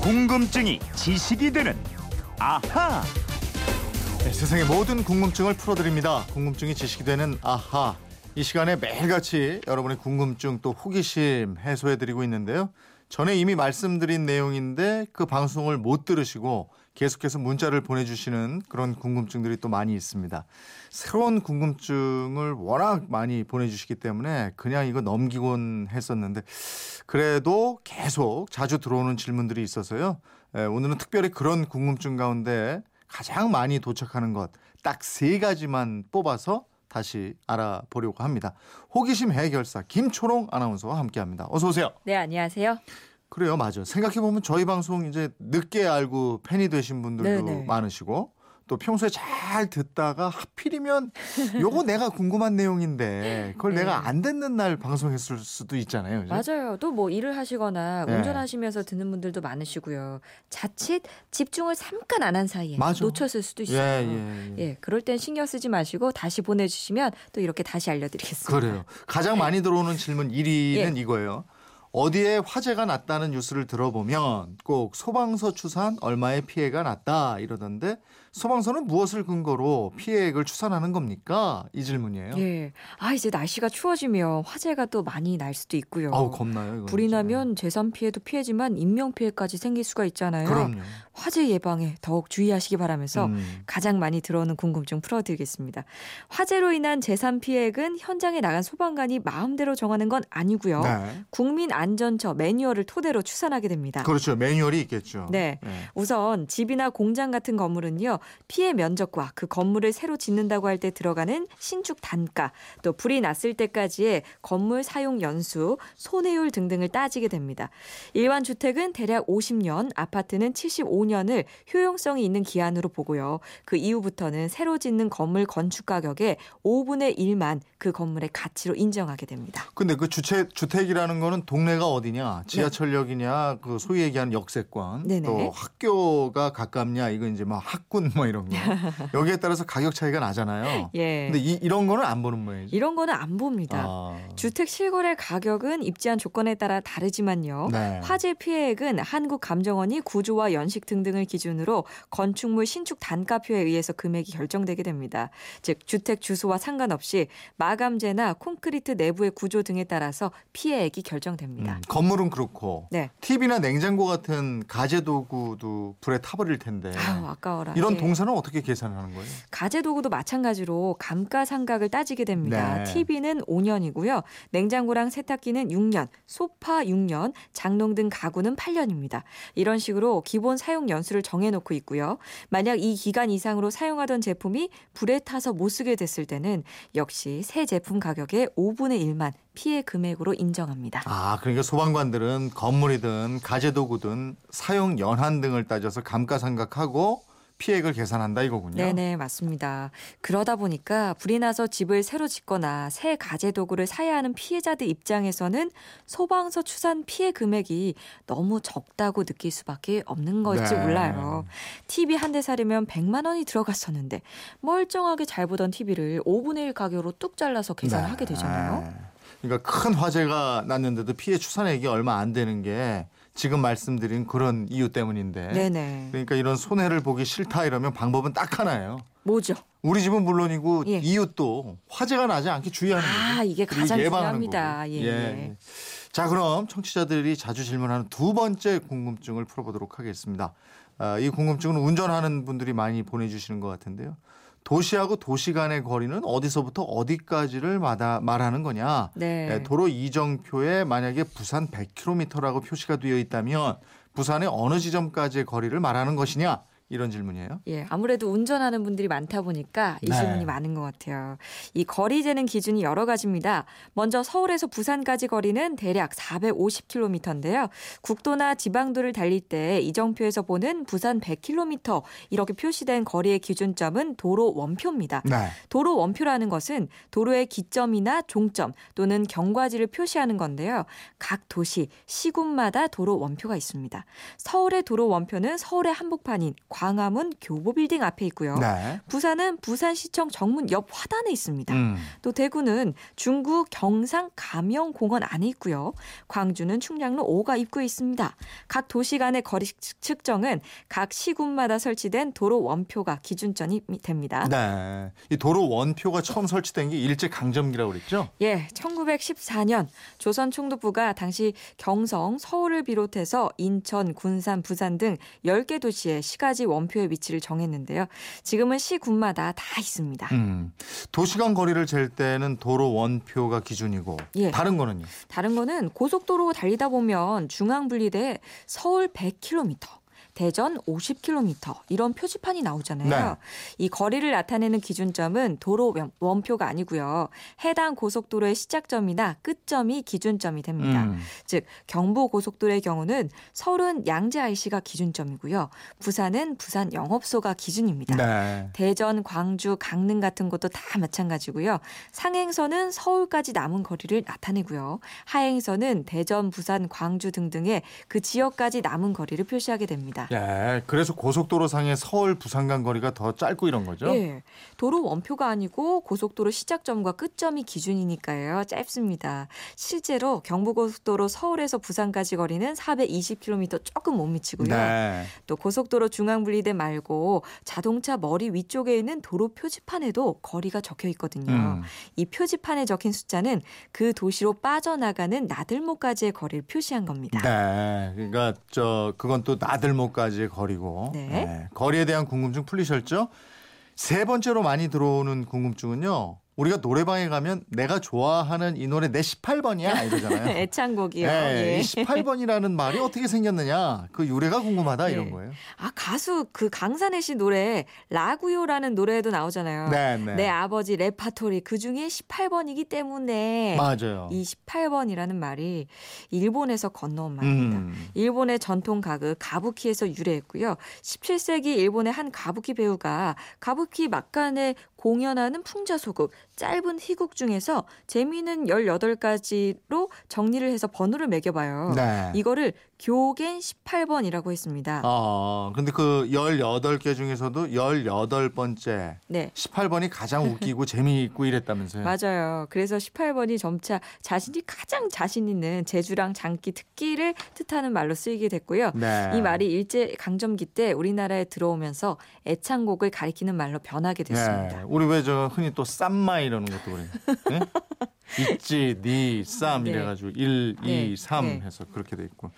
궁금증이 지식이 되는 아하. 네, 세상의 모든 궁금증을 풀어드립니다. 궁금증이 지식이 되는 아하. 이 시간에 매일같이 여러분의 궁금증 또 호기심 해소해드리고 있는데요. 전에 이미 말씀드린 내용인데 그 방송을 못 들으시고 계속해서 문자를 보내주시는 그런 궁금증들이 또 많이 있습니다. 새로운 궁금증을 워낙 많이 보내주시기 때문에 그냥 이거 넘기곤 했었는데 그래도 계속 자주 들어오는 질문들이 있어서요. 예, 오늘은 특별히 그런 궁금증 가운데 가장 많이 도착하는 것 딱 세 가지만 뽑아서 다시 알아보려고 합니다. 호기심 해결사 김초롱 아나운서와 함께합니다. 어서 오세요. 네, 안녕하세요. 그래요, 맞아. 생각해 보면 저희 방송 이제 늦게 알고 팬이 되신 분들도 네네. 많으시고 또 평소에 잘 듣다가 하필이면 요거 내가 궁금한 내용인데 그걸 네. 내가 안 듣는 날 방송했을 수도 있잖아요. 그죠? 맞아요. 또 뭐 일을 하시거나 네. 운전하시면서 듣는 분들도 많으시고요. 자칫 집중을 잠깐 안 한 사이에 맞아. 놓쳤을 수도 있어요. 예, 예, 예. 예, 그럴 땐 신경 쓰지 마시고 다시 보내주시면 또 이렇게 다시 알려드리겠습니다. 그래요. 가장 많이 들어오는 질문 1위는 예. 이거예요. 어디에 화재가 났다는 뉴스를 들어보면 꼭 소방서 추산 얼마의 피해가 났다 이러던데 소방서는 무엇을 근거로 피해액을 추산하는 겁니까? 이 질문이에요. 예. 아, 이제 날씨가 추워지면 화재가 또 많이 날 수도 있고요. 아우 겁나요. 불이 나면 재산 피해도 피해지만 인명 피해까지 생길 수가 있잖아요. 그럼요. 화재 예방에 더욱 주의하시기 바라면서 음. 가장 많이 들어오는 궁금증 풀어드리겠습니다. 화재로 인한 재산 피해액은 현장에 나간 소방관이 마음대로 정하는 건 아니고요. 네. 국민 안전처 매뉴얼을 토대로 추산하게 됩니다. 그렇죠. 매뉴얼이 있겠죠. 네. 우선 집이나 공장 같은 건물은요 피해 면적과 그 건물을 새로 짓는다고 할 때 들어가는 신축 단가 또 불이 났을 때까지의 건물 사용 연수 손해율 등등을 따지게 됩니다. 일반 주택은 대략 50년 아파트는 75년을 효용성이 있는 기한으로 보고요 그 이후부터는 새로 짓는 건물 건축 가격의 5분의 1만 그 건물의 가치로 인정하게 됩니다. 근데 그 주택 주택이라는 거는 동네가 어디냐, 지하철역이냐, 그 소위 얘기하는 역세권, 네네. 또 학교가 가깝냐, 이거 이제 뭐 학군 뭐 이런 거 여기에 따라서 가격 차이가 나잖아요. 예. 근데 이, 이런 거는 안 보는 모양이죠. 이런 거는 안 봅니다. 아. 주택 실거래 가격은 입지한 조건에 따라 다르지만요. 네. 화재 피해액은 한국감정원이 구조와 연식 등등을 기준으로 건축물 신축 단가표에 의해서 금액이 결정되게 됩니다. 즉 주택 주소와 상관없이 마감재나 콘크리트 내부의 구조 등에 따라서 피해액이 결정됩니다. 음, 건물은 그렇고 네. TV나 냉장고 같은 가재 도구도 불에 타버릴 텐데 아우 아까워라. 이런 예. 동사는 어떻게 계산하는 거예요? 가재 도구도 마찬가지로 감가상각을 따지게 됩니다. 네. TV는 5년이고요. 냉장고랑 세탁기는 6년, 소파 6년, 장롱 등 가구는 8년입니다. 이런 식으로 기본 사용 연수를 정해놓고 있고요. 만약 이 기간 이상으로 사용하던 제품이 불에 타서 못 쓰게 됐을 때는 역시 새 제품 가격의 5분의 1만 피해 금액으로 인정합니다. 아, 그러니까 소방관들은 건물이든 가재 도구든 사용 연한 등을 따져서 감가상각하고 피해액을 계산한다 이거군요. 네네 맞습니다. 그러다 보니까 불이 나서 집을 새로 짓거나 새 가재 도구를 사야 하는 피해자들 입장에서는 소방서 추산 피해 금액이 너무 적다고 느낄 수밖에 없는 걸지 네. 몰라요. TV 한 대 사려면 100만 원이 들어갔었는데 멀쩡하게 잘 보던 TV를 5분의 1 가격으로 뚝 잘라서 계산을 네. 하게 되잖아요. 그러니까 큰 화재가 났는데도 피해 추산액이 얼마 안 되는 게 지금 말씀드린 그런 이유 때문인데. 네네. 그러니까 이런 손해를 보기 싫다 이러면 방법은 딱 하나예요. 뭐죠? 우리 집은 물론이고 예. 이웃도 화재가 나지 않게 주의하는 거죠. 아 이게 그리고 가장 중요합니다. 거고. 예. 예. 자, 그럼 청취자들이 자주 질문하는 두 번째 궁금증을 풀어보도록 하겠습니다. 아, 이 궁금증은 운전하는 분들이 많이 보내주시는 것 같은데요. 도시하고 도시 간의 거리는 어디서부터 어디까지를 마다 말하는 거냐? 네. 예, 도로 이정표에 만약에 부산 100km라고 표시가 되어 있다면 부산의 어느 지점까지의 거리를 말하는 것이냐? 이런 질문이에요. 예, 아무래도 운전하는 분들이 많다 보니까 이 네. 질문이 많은 것 같아요. 이 거리 재는 기준이 여러 가지입니다. 먼저 서울에서 부산까지 거리는 대략 450km인데요. 국도나 지방도를 달릴 때 이정표에서 보는 부산 100km 이렇게 표시된 거리의 기준점은 도로 원표입니다. 네. 도로 원표라는 것은 도로의 기점이나 종점 또는 경과지를 표시하는 건데요. 각 도시, 시군마다 도로 원표가 있습니다. 서울의 도로 원표는 서울의 한복판인 광화문 교보빌딩 앞에 있고요. 네. 부산은 부산시청 정문 옆 화단에 있습니다. 음. 또 대구는 중구 경상 감영공원 안에 있고요. 광주는 충량로 5가 입구에 있습니다. 각 도시 간의 거리 측- 측정은 각 시군마다 설치된 도로 원표가 기준점이 됩니다. 네. 이 도로 원표가 처음 설치된 게 일제 강점기라고 그랬죠? 예, 1914년 조선 총독부가 당시 경성, 서울을 비롯해서 인천, 군산, 부산 등 10개 도시의 시가지 원표의 위치를 정했는데요. 지금은 시군마다 다 있습니다. 음. 도시간 거리를 잴 때는 도로 원표가 기준이고 예. 다른 거는요? 다른 거는 고속도로 달리다 보면 중앙 분리대 서울 100km, 대전 50km 이런 표지판이 나오잖아요. 네. 이 거리를 나타내는 기준점은 도로 원- 원표가 아니고요. 해당 고속도로의 시작점이나 끝점이 기준점이 됩니다. 음. 즉 경부 고속도로의 경우는 서울은 양재 IC가 기준점이고요. 부산은 부산 영업소가 기준입니다. 네. 대전, 광주, 강릉 같은 곳도 다 마찬가지고요. 상행선은 서울까지 남은 거리를 나타내고요. 하행선은 대전, 부산, 광주 등등의 그 지역까지 남은 거리를 표시하게 됩니다. 예. 그래서 고속도로 상의 서울 부산 간 거리가 더 짧고 이런 거죠? 예, 도로 원표가 아니고 고속도로 시작점과 끝점이 기준이니까요. 짧습니다. 실제로 경부고속도로 서울에서 부산까지 거리는 420km 조금 못 미치고요. 네. 또 고속도로 중앙 분리대 말고 자동차 머리 위쪽에 있는 도로 표지판에도 거리가 적혀 있거든요. 음. 이 표지판에 적힌 숫자는 그 도시로 빠져나가는 나들목까지의 거리를 표시한 겁니다. 네. 그러니까 저 그건 또 나들목 까지의 거리고. 네. 거리에 대한 궁금증 풀리셨죠? 세 번째로 많이 들어오는 궁금증은요. 우리가 노래방에 가면 내가 좋아하는 이 노래 내 18번이야 이러잖아요. 애창곡이요. 네, 예. 이 18번이라는 말이 어떻게 생겼느냐 그 유래가 궁금하다 네. 이런 거예요. 아 가수 그 강산에 씨 노래 라구요라는 노래도 나오잖아요. 네, 네. 내 아버지 레파토리 그 중에 18번이기 때문에 맞아요. 이 18번이라는 말이 일본에서 건너온 말입니다. 음. 일본의 전통 가극 가부키에서 유래했고요. 17세기 일본의 한 가부키 배우가 가부키 막간에 공연하는 풍자소극 짧은 희곡 중에서 재미있는 18가지로 정리를 해서 번호를 매겨봐요. 네. 이거를 교겐 18번이라고 했습니다. 어, 근데 그 18개 중에서도 18번째 네. 18번이 가장 웃기고 재미있고 이랬다면서요. 맞아요. 그래서 18번이 점차 자신이 가장 자신 있는 제주랑 장기 특기를 뜻하는 말로 쓰이게 됐고요. 네. 이 말이 일제 강점기 때 우리나라에 들어오면서 애창곡을 가리키는 말로 변하게 됐습니다. 네. 우리 왜 저 흔히 또 쌈마 이러는 것도 그래요. 네? 있지, 니, 쌈 네. 이래가지고 1, 네. 2, 3 네. 해서 그렇게 돼 있고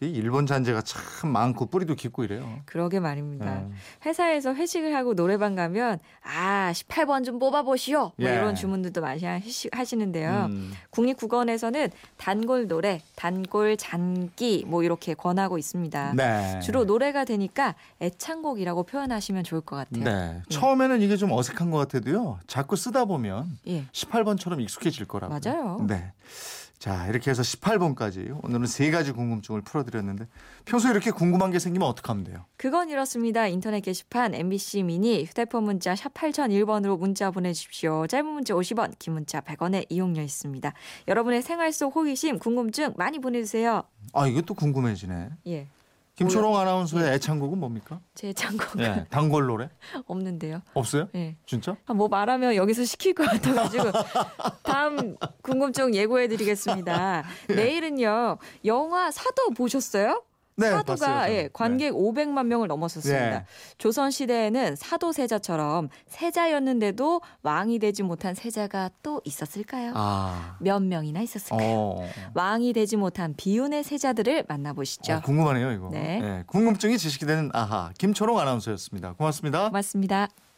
이 일본 잔재가 참 많고 뿌리도 깊고 이래요. 그러게 말입니다. 네. 회사에서 회식을 하고 노래방 가면 아 18번 좀 뽑아보시오 뭐 예. 이런 주문들도 많이 하시- 하시는데요. 음. 국립국어원에서는 단골 노래, 단골 잔기 뭐 이렇게 권하고 있습니다. 네. 주로 노래가 되니까 애창곡이라고 표현하시면 좋을 것 같아요. 네. 처음에는 이게 좀 어색한 것 같아도요. 자꾸 쓰다 보면 예. 18번처럼 익숙해질 거라고요. 맞아요. 네. 자, 이렇게 해서 18번까지 오늘은 세 가지 궁금증을 풀어드렸는데 평소에 이렇게 궁금한 게 생기면 어떻게 하면 돼요? 그건 이렇습니다. 인터넷 게시판 MBC 미니 휴대폰 문자 샵 8001번으로 문자 보내주십시오. 짧은 문자 50원, 긴 문자 100원의 이용료 있습니다. 여러분의 생활 속 호기심, 궁금증 많이 보내주세요. 아, 또 궁금해지네. 예. 김초롱 아나운서의 애창곡은 뭡니까? 제 창곡 예, 단골 노래? 없는데요. 없어요? 예. 진짜? 아, 뭐 말하면 여기서 시킬 것 같아가지고 다음 궁금증 예고해드리겠습니다. 내일은요 영화 사도 보셨어요? 네, 사도가 봤어요. 예, 관객 500만 명을 넘었었습니다. 네. 조선 시대에는 사도 세자처럼 세자였는데도 왕이 되지 못한 세자가 또 있었을까요? 아. 몇 명이나 있었을까요? 어. 왕이 되지 못한 비운의 세자들을 만나보시죠. 어, 궁금하네요, 이거. 네. 예, 궁금증이 지식이 되는 아하. 김초롱 아나운서였습니다. 고맙습니다. 고맙습니다.